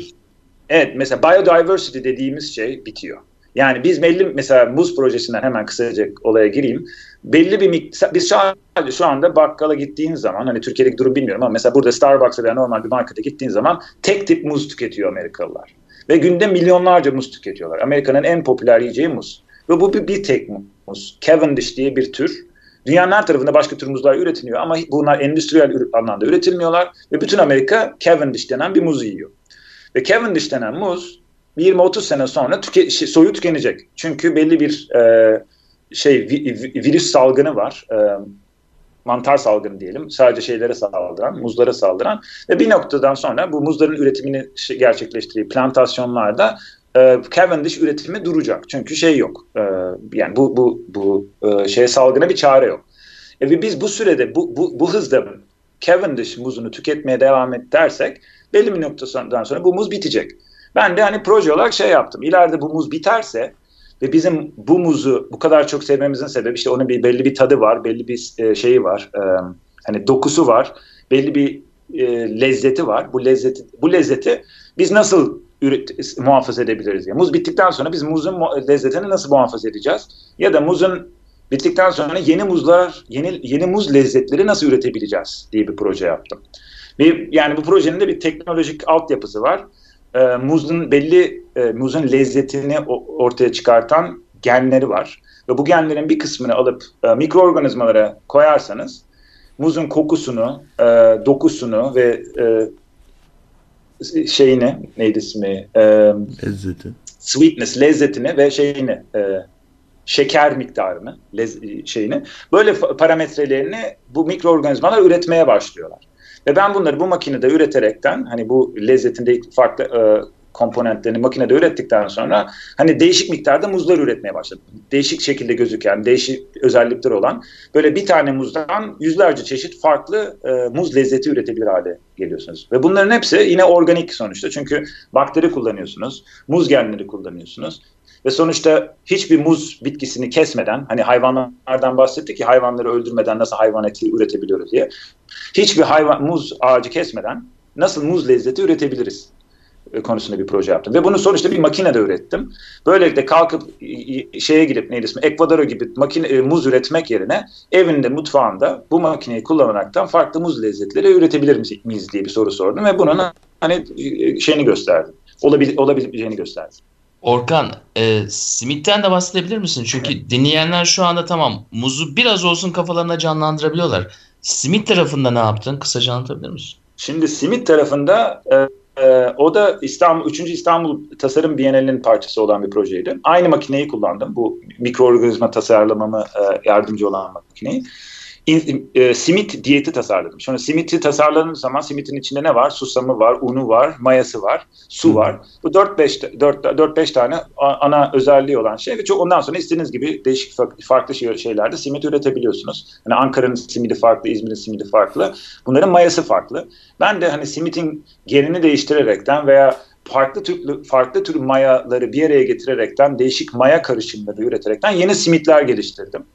evet mesela biodiversity dediğimiz şey bitiyor. Yani biz belli mesela muz projesinden hemen kısaca olaya gireyim. Belli bir miktar biz şu, an, şu anda bakkala gittiğin zaman hani Türkiye'deki durum bilmiyorum ama mesela burada Starbucks'a veya normal bir markete gittiğin zaman tek tip muz tüketiyor Amerikalılar. Ve günde milyonlarca muz tüketiyorlar. Amerika'nın en popüler yiyeceği muz. Ve bu bir, bir tek muz. Cavendish diye bir tür. Dünyanın her tarafında başka tür muzlar üretiliyor ama bunlar endüstriyel anlamda üretilmiyorlar ve bütün Amerika Cavendish denen bir muz yiyor. Ve Cavendish denen muz 20-30 sene sonra tüke, şey, soyu tükenecek. Çünkü belli bir e, şey vi, virüs salgını var. E, mantar salgını diyelim. Sadece şeylere saldıran, muzlara saldıran ve bir noktadan sonra bu muzların üretimini gerçekleştirdiği plantasyonlarda e, Cavendish üretimi duracak. Çünkü şey yok. E, yani bu bu bu e, şey salgına bir çare yok. E, biz bu sürede bu bu, bu hızda Cavendish muzunu tüketmeye devam et dersek belli bir noktadan sonra bu muz bitecek. Ben de hani proje olarak şey yaptım. İleride bu muz biterse ve bizim bu muzu bu kadar çok sevmemizin sebebi işte onun bir belli bir tadı var, belli bir e, şeyi var. E, hani dokusu var, belli bir e, lezzeti var. Bu lezzeti bu lezzeti biz nasıl üret, muhafaza edebiliriz diye. Muz bittikten sonra biz muzun lezzetini nasıl muhafaza edeceğiz? Ya da muzun bittikten sonra yeni muzlar, yeni yeni muz lezzetleri nasıl üretebileceğiz diye bir proje yaptım. Bir, yani bu projenin de bir teknolojik altyapısı var. E, muzun belli e, muzun lezzetini ortaya çıkartan genleri var. Ve bu genlerin bir kısmını alıp e, mikroorganizmalara koyarsanız muzun kokusunu, e, dokusunu ve e, şeyini neydi ismi? E, Lezzeti. Sweetness, lezzetini ve şeyini e, şeker miktarını, lez, şeyini böyle parametrelerini bu mikroorganizmalar üretmeye başlıyorlar. Ve ben bunları bu makinede üreterekten hani bu lezzetinde farklı e, komponentlerini makinede ürettikten sonra hani değişik miktarda muzlar üretmeye başladım. Değişik şekilde gözüken, değişik özellikleri olan böyle bir tane muzdan yüzlerce çeşit farklı e, muz lezzeti üretebilir hale geliyorsunuz. Ve bunların hepsi yine organik sonuçta. Çünkü bakteri kullanıyorsunuz, muz genleri kullanıyorsunuz. Ve sonuçta hiçbir muz bitkisini kesmeden, hani hayvanlardan bahsettik ki hayvanları öldürmeden nasıl hayvan eti üretebiliyoruz diye. Hiçbir hayvan muz ağacı kesmeden nasıl muz lezzeti üretebiliriz konusunda bir proje yaptım. Ve bunu sonuçta bir makinede ürettim. Böylelikle kalkıp şeye gidip neydi ismi Ekvador'a gibi makine, e, muz üretmek yerine evinde mutfağında bu makineyi kullanaraktan farklı muz lezzetleri üretebilir miyiz diye bir soru sordum ve bunun hani e, şeyini gösterdim. Olabil, olabileceğini gösterdim. Orkan, e, simitten de bahsedebilir misin? Çünkü evet. dinleyenler şu anda tamam muzu biraz olsun kafalarına canlandırabiliyorlar. Simit tarafında ne yaptın? Kısaca anlatabilir misin? Şimdi simit tarafında e, e, o da İstanbul 3. İstanbul Tasarım Bienalinin parçası olan bir projeydi. Aynı makineyi kullandım. Bu mikroorganizma tasarlamamı e, yardımcı olan makineyi in, e, simit diyeti tasarladım. Sonra simiti tasarladığım zaman simitin içinde ne var? Susamı var, unu var, mayası var, su var. Bu 4-5 4-5 tane ana özelliği olan şey ve çok ondan sonra istediğiniz gibi değişik farklı şey, şeylerde simit üretebiliyorsunuz. Hani Ankara'nın simidi farklı, İzmir'in simidi farklı. Bunların mayası farklı. Ben de hani simitin genini değiştirerekten veya farklı tür farklı tür mayaları bir araya getirerekten değişik maya karışımları üreterekten yeni simitler geliştirdim.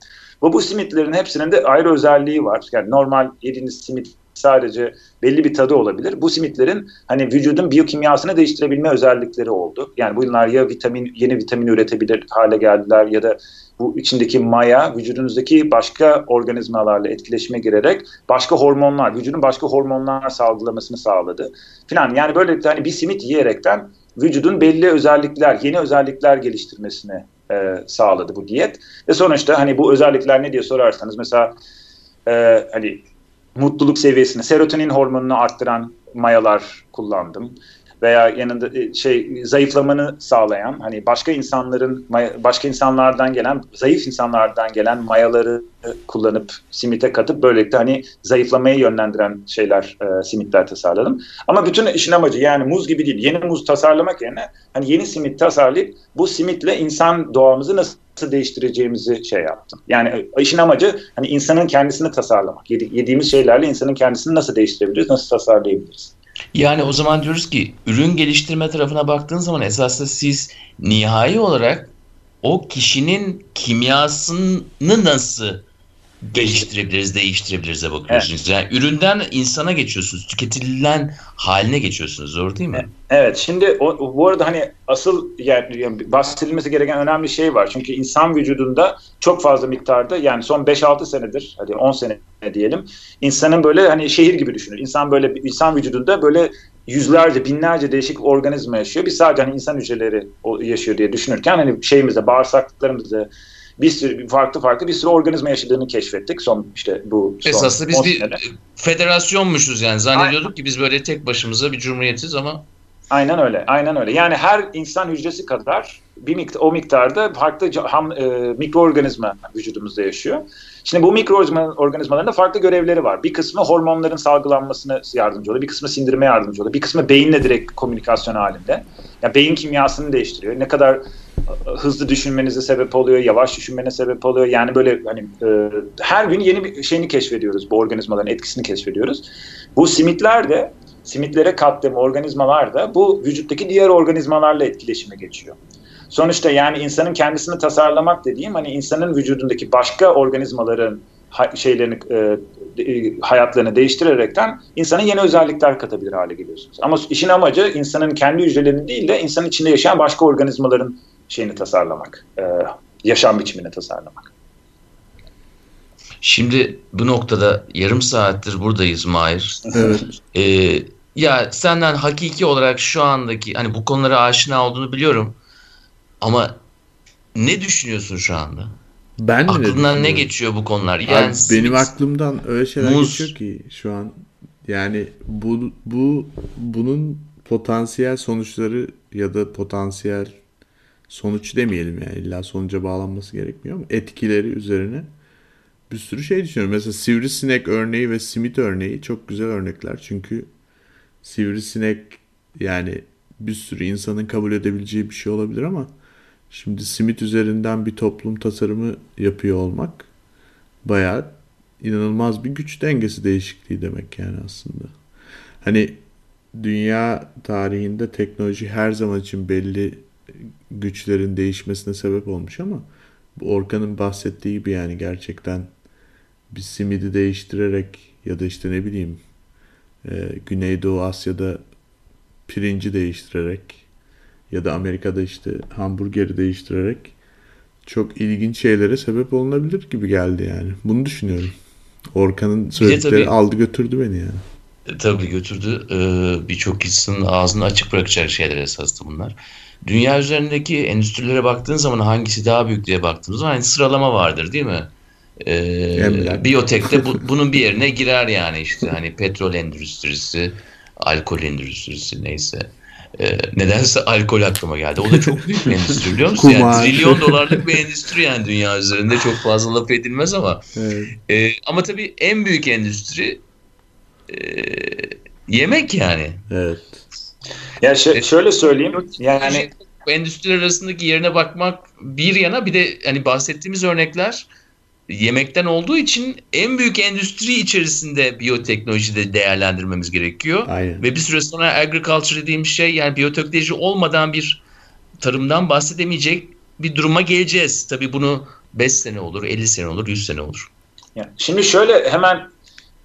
Ve bu simitlerin hepsinin de ayrı özelliği var. Yani normal yediğiniz simit sadece belli bir tadı olabilir. Bu simitlerin hani vücudun biyokimyasını değiştirebilme özellikleri oldu. Yani bunlar ya vitamin yeni vitamin üretebilir hale geldiler ya da bu içindeki maya vücudunuzdaki başka organizmalarla etkileşime girerek başka hormonlar, vücudun başka hormonlar salgılamasını sağladı. Falan yani böyle hani bir simit yiyerekten vücudun belli özellikler, yeni özellikler geliştirmesine e, sağladı bu diyet. Ve sonuçta hani bu özellikler ne diye sorarsanız mesela e, hani mutluluk seviyesini, serotonin hormonunu arttıran mayalar kullandım veya yanında e, şey zayıflamanı sağlayan hani başka insanların başka insanlardan gelen zayıf insanlardan gelen mayaları kullanıp simite katıp böylelikle hani zayıflamaya yönlendiren şeyler e, simitler tasarladım. Ama bütün işin amacı yani muz gibi değil. Yeni muz tasarlamak yerine hani yeni simit tasarlayıp bu simitle insan doğamızı nasıl değiştireceğimizi şey yaptım. Yani işin amacı hani insanın kendisini tasarlamak. Yedi, yediğimiz şeylerle insanın kendisini nasıl değiştirebiliriz, nasıl tasarlayabiliriz? Yani o zaman diyoruz ki ürün geliştirme tarafına baktığın zaman esasında siz nihai olarak o kişinin kimyasını nasıl geliştirebiliriz, değiştirebiliriz bakıyorsunuz. Evet. Yani üründen insana geçiyorsunuz, tüketilen haline geçiyorsunuz. Doğru değil mi? Evet. Şimdi o, bu arada hani asıl yani, yani bahsedilmesi gereken önemli şey var. Çünkü insan vücudunda çok fazla miktarda yani son 5-6 senedir, hadi 10 sene diyelim. insanın böyle hani şehir gibi düşünür. İnsan böyle insan vücudunda böyle yüzlerce, binlerce değişik organizma yaşıyor. Biz sadece hani insan hücreleri yaşıyor diye düşünürken hani şeyimizde, bağırsaklarımızda, bir sürü farklı farklı bir sürü organizma yaşadığını keşfettik son işte bu son Esasında biz bir senede. federasyonmuşuz yani zannediyorduk Aynen. ki biz böyle tek başımıza bir cumhuriyetiz ama Aynen öyle. Aynen öyle. Yani her insan hücresi kadar bir miktar, o miktarda farklı ham, e, mikroorganizma vücudumuzda yaşıyor. Şimdi bu mikroorganizmaların da farklı görevleri var. Bir kısmı hormonların salgılanmasına yardımcı oluyor. Bir kısmı sindirime yardımcı oluyor. Bir kısmı beyinle direkt komünikasyon halinde. Yani beyin kimyasını değiştiriyor. Ne kadar hızlı düşünmenize sebep oluyor, yavaş düşünmene sebep oluyor. Yani böyle hani e, her gün yeni bir şeyini keşfediyoruz bu organizmaların etkisini keşfediyoruz. Bu simitler de simitlere kattığım organizmalar da bu vücuttaki diğer organizmalarla etkileşime geçiyor. Sonuçta yani insanın kendisini tasarlamak dediğim hani insanın vücudundaki başka organizmaların şeylerini e, e, hayatlarını değiştirerekten insana yeni özellikler katabilir hale geliyorsunuz. Ama işin amacı insanın kendi hücrelerini değil de insanın içinde yaşayan başka organizmaların şeyini tasarlamak, e, yaşam biçimini tasarlamak. Şimdi bu noktada yarım saattir buradayız Mahir. Evet. Ee, ya senden hakiki olarak şu andaki hani bu konulara aşina olduğunu biliyorum. Ama ne düşünüyorsun şu anda? Ben Aklından ne geçiyor bu konular? Abi Yani benim aklımdan öyle şeyler muz. geçiyor ki şu an yani bu bu bunun potansiyel sonuçları ya da potansiyel sonuç demeyelim yani illa sonuca bağlanması gerekmiyor ama etkileri üzerine bir sürü şey düşünüyorum. Mesela sivrisinek örneği ve simit örneği çok güzel örnekler. Çünkü sivrisinek yani bir sürü insanın kabul edebileceği bir şey olabilir ama şimdi simit üzerinden bir toplum tasarımı yapıyor olmak bayağı inanılmaz bir güç dengesi değişikliği demek yani aslında. Hani dünya tarihinde teknoloji her zaman için belli güçlerin değişmesine sebep olmuş ama bu Orkan'ın bahsettiği gibi yani gerçekten bir simidi değiştirerek ya da işte ne bileyim e, Güneydoğu Asya'da pirinci değiştirerek ya da Amerika'da işte hamburgeri değiştirerek çok ilginç şeylere sebep olunabilir gibi geldi yani. Bunu düşünüyorum. Orkan'ın söyledikleri tabii- aldı götürdü beni yani. E, Tabii götürdü. Ee, Birçok insanın ağzını açık bırakacak şeyler esasında bunlar. Dünya üzerindeki endüstrilere baktığın zaman hangisi daha büyük diye baktığımız zaman hani sıralama vardır değil mi? Ee, Emlak. biyotekte bu, bunun bir yerine girer yani işte hani petrol endüstrisi, alkol endüstrisi neyse. Ee, nedense alkol aklıma geldi. O da çok büyük bir endüstri biliyor musun? Yani trilyon dolarlık bir endüstri yani dünya üzerinde çok fazla laf edilmez ama. Evet. Ee, ama tabii en büyük endüstri e, yemek yani. Evet. Ya şö- şöyle söyleyeyim. Yani bu endüstriler arasındaki yerine bakmak bir yana bir de hani bahsettiğimiz örnekler yemekten olduğu için en büyük endüstri içerisinde biyoteknolojide değerlendirmemiz gerekiyor. Aynen. Ve bir süre sonra agriculture dediğim şey yani biyoteknoloji olmadan bir tarımdan bahsedemeyecek bir duruma geleceğiz. Tabii bunu 5 sene olur, 50 sene olur, 100 sene olur. Şimdi şöyle hemen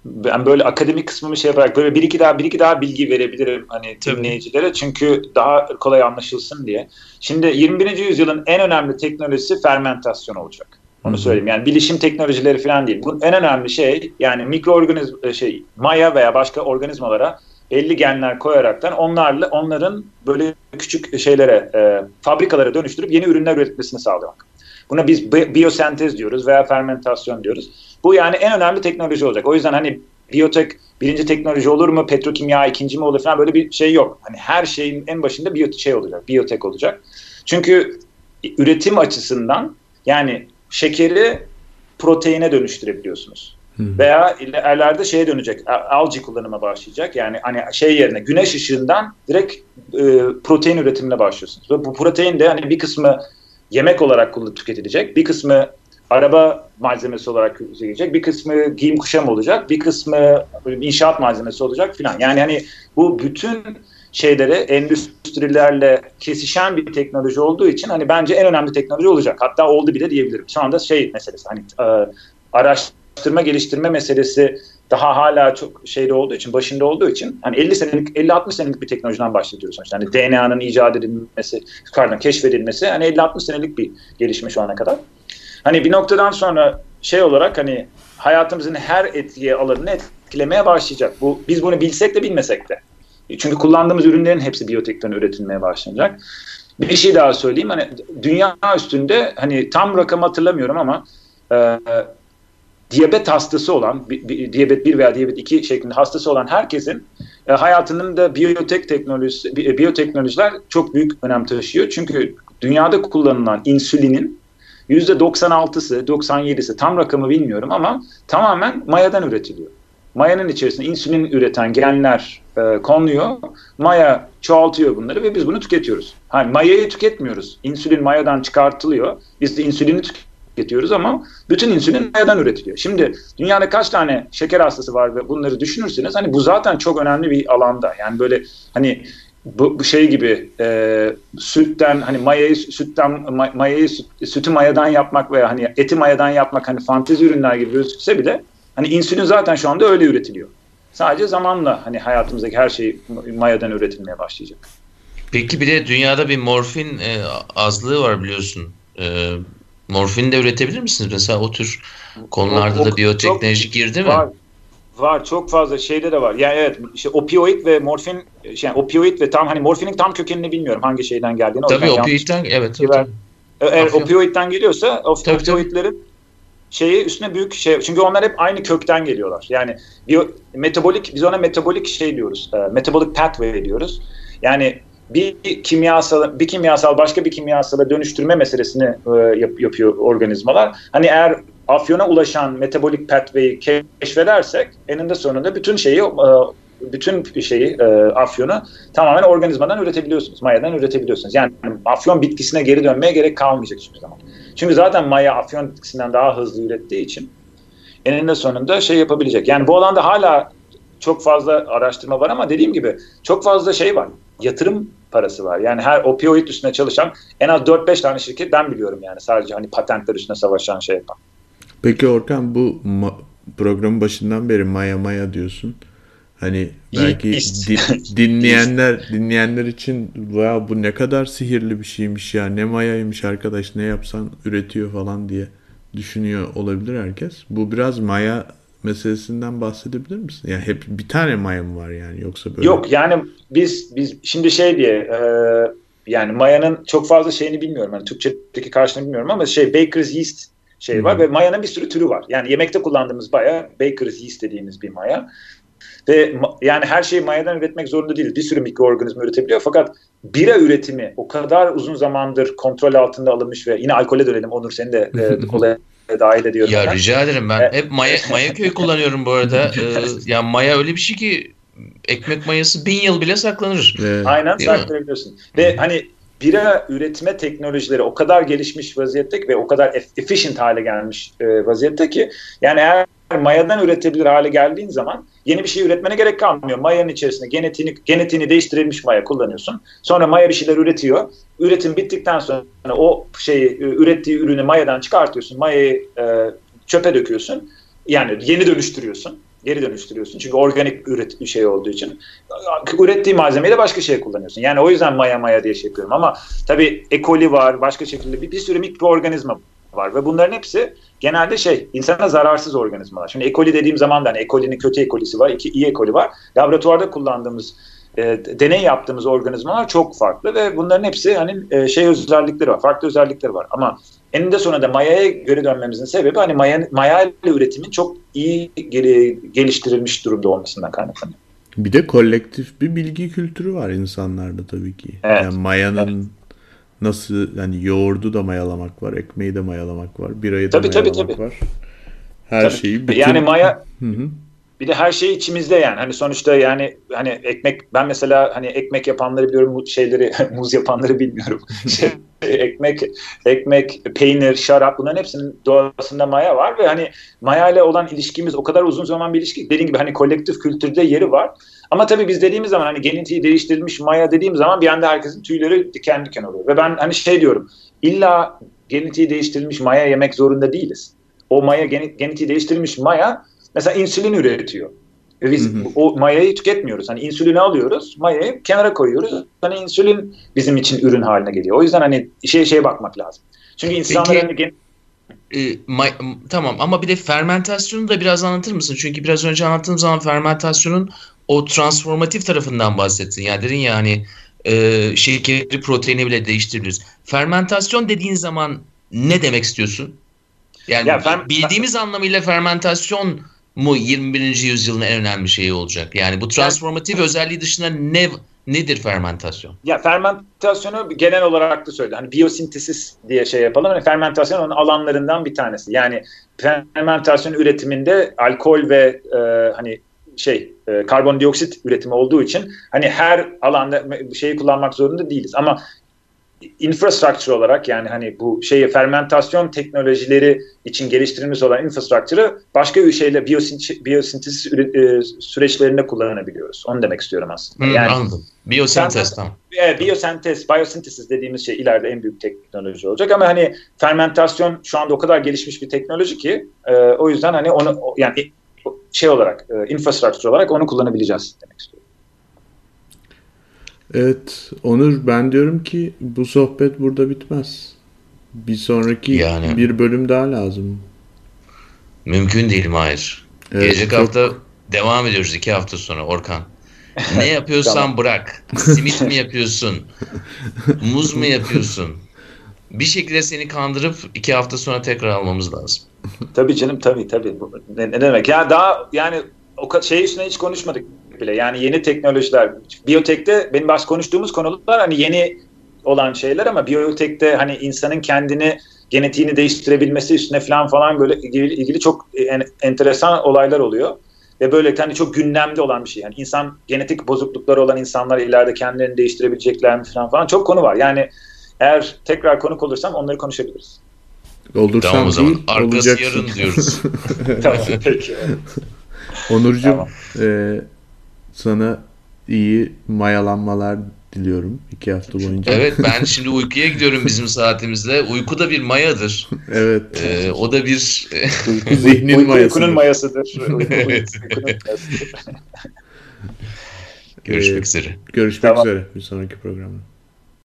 ben böyle akademik kısmımı şey yaparak böyle bir iki daha bir iki daha bilgi verebilirim hani dinleyicilere çünkü daha kolay anlaşılsın diye. Şimdi 21. yüzyılın en önemli teknolojisi fermentasyon olacak. Onu söyleyeyim. Yani bilişim teknolojileri falan değil. Bu en önemli şey yani mikroorganizma şey maya veya başka organizmalara belli genler koyaraktan onlarla onların böyle küçük şeylere e, fabrikalara dönüştürüp yeni ürünler üretmesini sağlamak. Buna biz bi- biyosentez diyoruz veya fermentasyon diyoruz. Bu yani en önemli teknoloji olacak. O yüzden hani biyotek birinci teknoloji olur mu, petrokimya ikinci mi olur falan böyle bir şey yok. Hani her şeyin en başında biyo şey olacak, biyotek olacak. Çünkü üretim açısından yani şekeri proteine dönüştürebiliyorsunuz. Hı. Veya ilerlerde şeye dönecek, a- algae kullanıma başlayacak. Yani hani şey yerine güneş ışığından direkt e, protein üretimine başlıyorsunuz. Ve bu protein de hani bir kısmı yemek olarak tüketilecek, bir kısmı araba malzemesi olarak tüketilecek, bir kısmı giyim kuşam olacak, bir kısmı inşaat malzemesi olacak filan. Yani hani bu bütün şeyleri endüstrilerle kesişen bir teknoloji olduğu için hani bence en önemli teknoloji olacak. Hatta oldu bile diyebilirim. Şu anda şey meselesi hani e, araştırma geliştirme meselesi daha hala çok şeyde olduğu için, başında olduğu için hani 50 senelik 50-60 senelik bir teknolojiden bahsediyoruz sonuçta. Hani DNA'nın icat edilmesi, pardon keşfedilmesi hani 50-60 senelik bir gelişme şu ana kadar. Hani bir noktadan sonra şey olarak hani hayatımızın her etkiye alanını etkilemeye başlayacak. Bu biz bunu bilsek de bilmesek de. Çünkü kullandığımız ürünlerin hepsi biyotekten üretilmeye başlanacak. Bir şey daha söyleyeyim. Hani dünya üstünde hani tam rakam hatırlamıyorum ama e, diyabet hastası olan, diyabet 1 veya diyabet 2 şeklinde hastası olan herkesin e, hayatının da biyotek teknolojisi, bi, biyoteknolojiler çok büyük önem taşıyor. Çünkü dünyada kullanılan insülinin %96'sı, 97'si tam rakamı bilmiyorum ama tamamen mayadan üretiliyor. Mayanın içerisinde insülin üreten genler e, konuluyor. Maya çoğaltıyor bunları ve biz bunu tüketiyoruz. Hani mayayı tüketmiyoruz. İnsülin mayadan çıkartılıyor. Biz de insülini tüketiyoruz ama bütün insülin mayadan üretiliyor. Şimdi dünyada kaç tane şeker hastası var ve bunları düşünürseniz hani bu zaten çok önemli bir alanda. Yani böyle hani bu, bu şey gibi e, sütten hani mayayı sütten ma- mayayı süt, sütü mayadan yapmak veya hani eti mayadan yapmak hani fantezi ürünler gibi gözükse bile hani insülin zaten şu anda öyle üretiliyor. Sadece zamanla hani hayatımızdaki her şey mayadan üretilmeye başlayacak. Peki bir de dünyada bir morfin e, azlığı var biliyorsun. E, Morfin de üretebilir misiniz? Mesela o tür konularda O- o- da biyoteknoloji girdi mi? Var. Var çok fazla şeyde de var. Yani evet işte opioid ve morfin şey opioid ve tam hani morfinin tam kökenini bilmiyorum hangi şeyden geldiğini. Tabii opioidten evet. tabii, Biber- tabii. Eğer opioidden geliyorsa o Tabii, tabii. Şeyi üstüne büyük şey çünkü onlar hep aynı kökten geliyorlar. Yani biyo, metabolik biz ona metabolik şey diyoruz. E, metabolic pathway diyoruz. Yani bir kimyasal bir kimyasal başka bir kimyasala dönüştürme meselesini e, yap- yapıyor organizmalar. Hani eğer afyona ulaşan metabolik pathway'i keşfedersek eninde sonunda bütün şeyi e, bütün şeyi e, afyonu tamamen organizmadan üretebiliyorsunuz. Mayadan üretebiliyorsunuz. Yani afyon bitkisine geri dönmeye gerek kalmayacak hiçbir zaman. Çünkü zaten maya afyon bitkisinden daha hızlı ürettiği için eninde sonunda şey yapabilecek. Yani bu alanda hala çok fazla araştırma var ama dediğim gibi çok fazla şey var. Yatırım parası var. Yani her opioid üstüne çalışan en az 4-5 tane şirket ben biliyorum yani. Sadece hani patentler üstüne savaşan şey yapan. Peki Orkan bu programın başından beri Maya Maya diyorsun. Hani belki Yeast. di- dinleyenler dinleyenler için ya bu ne kadar sihirli bir şeymiş ya ne mayaymış arkadaş ne yapsan üretiyor falan diye düşünüyor olabilir herkes. Bu biraz maya meselesinden bahsedebilir misin? Yani hep bir tane maya mı var yani yoksa böyle? Yok yani biz biz şimdi şey diye e, yani mayanın çok fazla şeyini bilmiyorum. Yani Türkçedeki karşılığını bilmiyorum ama şey Baker's yeast şey var Hı. ve mayanın bir sürü türü var. Yani yemekte kullandığımız maya Baker's yeast dediğimiz bir maya. Ve yani her şeyi mayadan üretmek zorunda değil. Bir sürü mikroorganizma üretebiliyor fakat bira üretimi o kadar uzun zamandır kontrol altında alınmış ve yine alkole dönelim Onur seni de e, olaya dahil ediyorum. Ya ben. rica ederim ben E- hep maya, maya köy kullanıyorum bu arada. Ee, ya maya öyle bir şey ki ekmek mayası bin yıl bile saklanır. Ve Aynen Değil mi? saklayabiliyorsun. Ve hani bira üretme teknolojileri o kadar gelişmiş vaziyette ki ve o kadar eff- efficient hale gelmiş e, vaziyette ki yani eğer mayadan üretebilir hale geldiğin zaman yeni bir şey üretmene gerek kalmıyor. Mayanın içerisinde genetiğini, genetiğini değiştirilmiş maya kullanıyorsun. Sonra maya bir şeyler üretiyor. Üretim bittikten sonra o şeyi ürettiği ürünü mayadan çıkartıyorsun. Mayayı e, çöpe döküyorsun. Yani yeni dönüştürüyorsun. Geri dönüştürüyorsun. Çünkü organik üret bir şey olduğu için ürettiği malzemeyi de başka şeye kullanıyorsun. Yani o yüzden maya maya diye şey yapıyorum. Ama tabii E. coli var, başka şekilde bir, bir sürü mikroorganizma var ve bunların hepsi genelde şey insana zararsız organizmalar. Şimdi E. coli dediğim zaman da hani E. coli'nin kötü E. coli'si var, iki iyi E. coli var. Laboratuvarda kullandığımız e, deney yaptığımız organizmalar çok farklı ve bunların hepsi hani e, şey özellikleri var, farklı özellikleri var. Ama eninde sonunda mayaya geri dönmemizin sebebi hani maya, maya ile üretimin çok iyi geri, geliştirilmiş durumda olmasından kaynaklanıyor. bir de kolektif bir bilgi kültürü var insanlarda tabii ki. Evet. Yani mayanın nasıl yani yoğurdu da mayalamak var, ekmeği de mayalamak var, birayı da Tabii, tabii, mayalamak tabii. var. Her Tabii. şeyi bütün... Yani maya Hı hı. Bir de her şey içimizde yani. Hani sonuçta yani hani ekmek ben mesela hani ekmek yapanları biliyorum şeyleri muz yapanları bilmiyorum. Şey, ekmek ekmek, peynir, şarap bunların hepsinin doğasında maya var ve hani maya ile olan ilişkimiz o kadar uzun zaman bir ilişki. Dediğim gibi hani kolektif kültürde yeri var. Ama tabii biz dediğimiz zaman hani genetiği değiştirilmiş maya dediğim zaman bir anda herkesin tüyleri diken diken oluyor. Ve ben hani şey diyorum. illa genetiği değiştirilmiş maya yemek zorunda değiliz. O maya gene- genetiği değiştirilmiş maya mesela insülin üretiyor. Ve biz Hı hı. o mayayı tüketmiyoruz. Hani insülini alıyoruz, mayayı kenara koyuyoruz. Hani insülin bizim için ürün haline geliyor. O yüzden hani şeye şeye bakmak lazım. Çünkü insanlar Peki- hani gen- Ee, ma- m- tamam ama bir de fermentasyonu da biraz anlatır mısın? Çünkü biraz önce anlattığım zaman fermentasyonun o transformatif tarafından bahsettin. Yani dedin ya hani e, şekeri proteini bile değiştirebiliriz. Fermentasyon dediğin zaman ne demek istiyorsun? Yani Ya fer- bildiğimiz anlamıyla fermentasyon mu 21. yüzyılın en önemli şeyi olacak? Yani bu transformatif özelliği dışında ne nedir fermentasyon? ya fermentasyonu genel olarak da söyle. Hani biyosintesis diye şey yapalım. Hani fermentasyon onun alanlarından bir tanesi. Yani fermentasyon üretiminde alkol ve e, hani şey e, karbondioksit üretimi olduğu için hani her alanda şeyi kullanmak zorunda değiliz. Ama infrastructure olarak yani hani bu şeyi fermentasyon teknolojileri için geliştirilmiş olan infrastructure'ı başka bir şeyle biyosin- biyosintesis e, süreçlerinde kullanabiliyoruz. Onu demek istiyorum aslında. Hı, yani anladım. Biyosentez tamam. e, biyosentez, biosynthesis dediğimiz şey ileride en büyük teknoloji olacak ama hani fermentasyon şu anda o kadar gelişmiş bir teknoloji ki e, o yüzden hani onu yani şey olarak e, infrastructure olarak onu kullanabileceğiz demek istiyorum. Evet Onur ben diyorum ki bu sohbet burada bitmez. Bir sonraki Yani- bir bölüm daha lazım. Mümkün değil Mahir. Evet, Gelecek çok- hafta devam ediyoruz iki hafta sonra Orkan. Ne yapıyorsan bırak. Simit mi yapıyorsun? Muz mu yapıyorsun? Bir şekilde seni kandırıp iki hafta sonra tekrar almamız lazım. Tabii canım tabii tabii. Ne, ne demek? Ya daha yani o şey üstüne hiç konuşmadık bile. Yani yeni teknolojiler. Biyotekte benim baş konuştuğumuz konular hani yeni olan şeyler ama biyotekte hani insanın kendini genetiğini değiştirebilmesi üstüne falan falan böyle ilgili, ilgili çok en, enteresan olaylar oluyor. Ve böyle hani çok gündemde olan bir şey. Yani insan genetik bozuklukları olan insanlar ileride kendilerini değiştirebilecekler mi falan falan çok konu var. Yani eğer tekrar konuk olursam onları konuşabiliriz. Olursam Tamam o zaman. değil, Arkası olacaksın. yarın diyoruz. tamam peki. Onurcuğum Tamam. e, sana iyi mayalanmalar diliyorum iki hafta boyunca. Evet ben şimdi uykuya gidiyorum bizim saatimizde. Uyku da bir mayadır. Evet. Ee, o da bir Zihnin Uyku, mayasıdır. uykunun mayasıdır. Uyku, Evet. uykunun mayasıdır. görüşmek Ee, üzere. Görüşmek Tamam. üzere bir sonraki programda.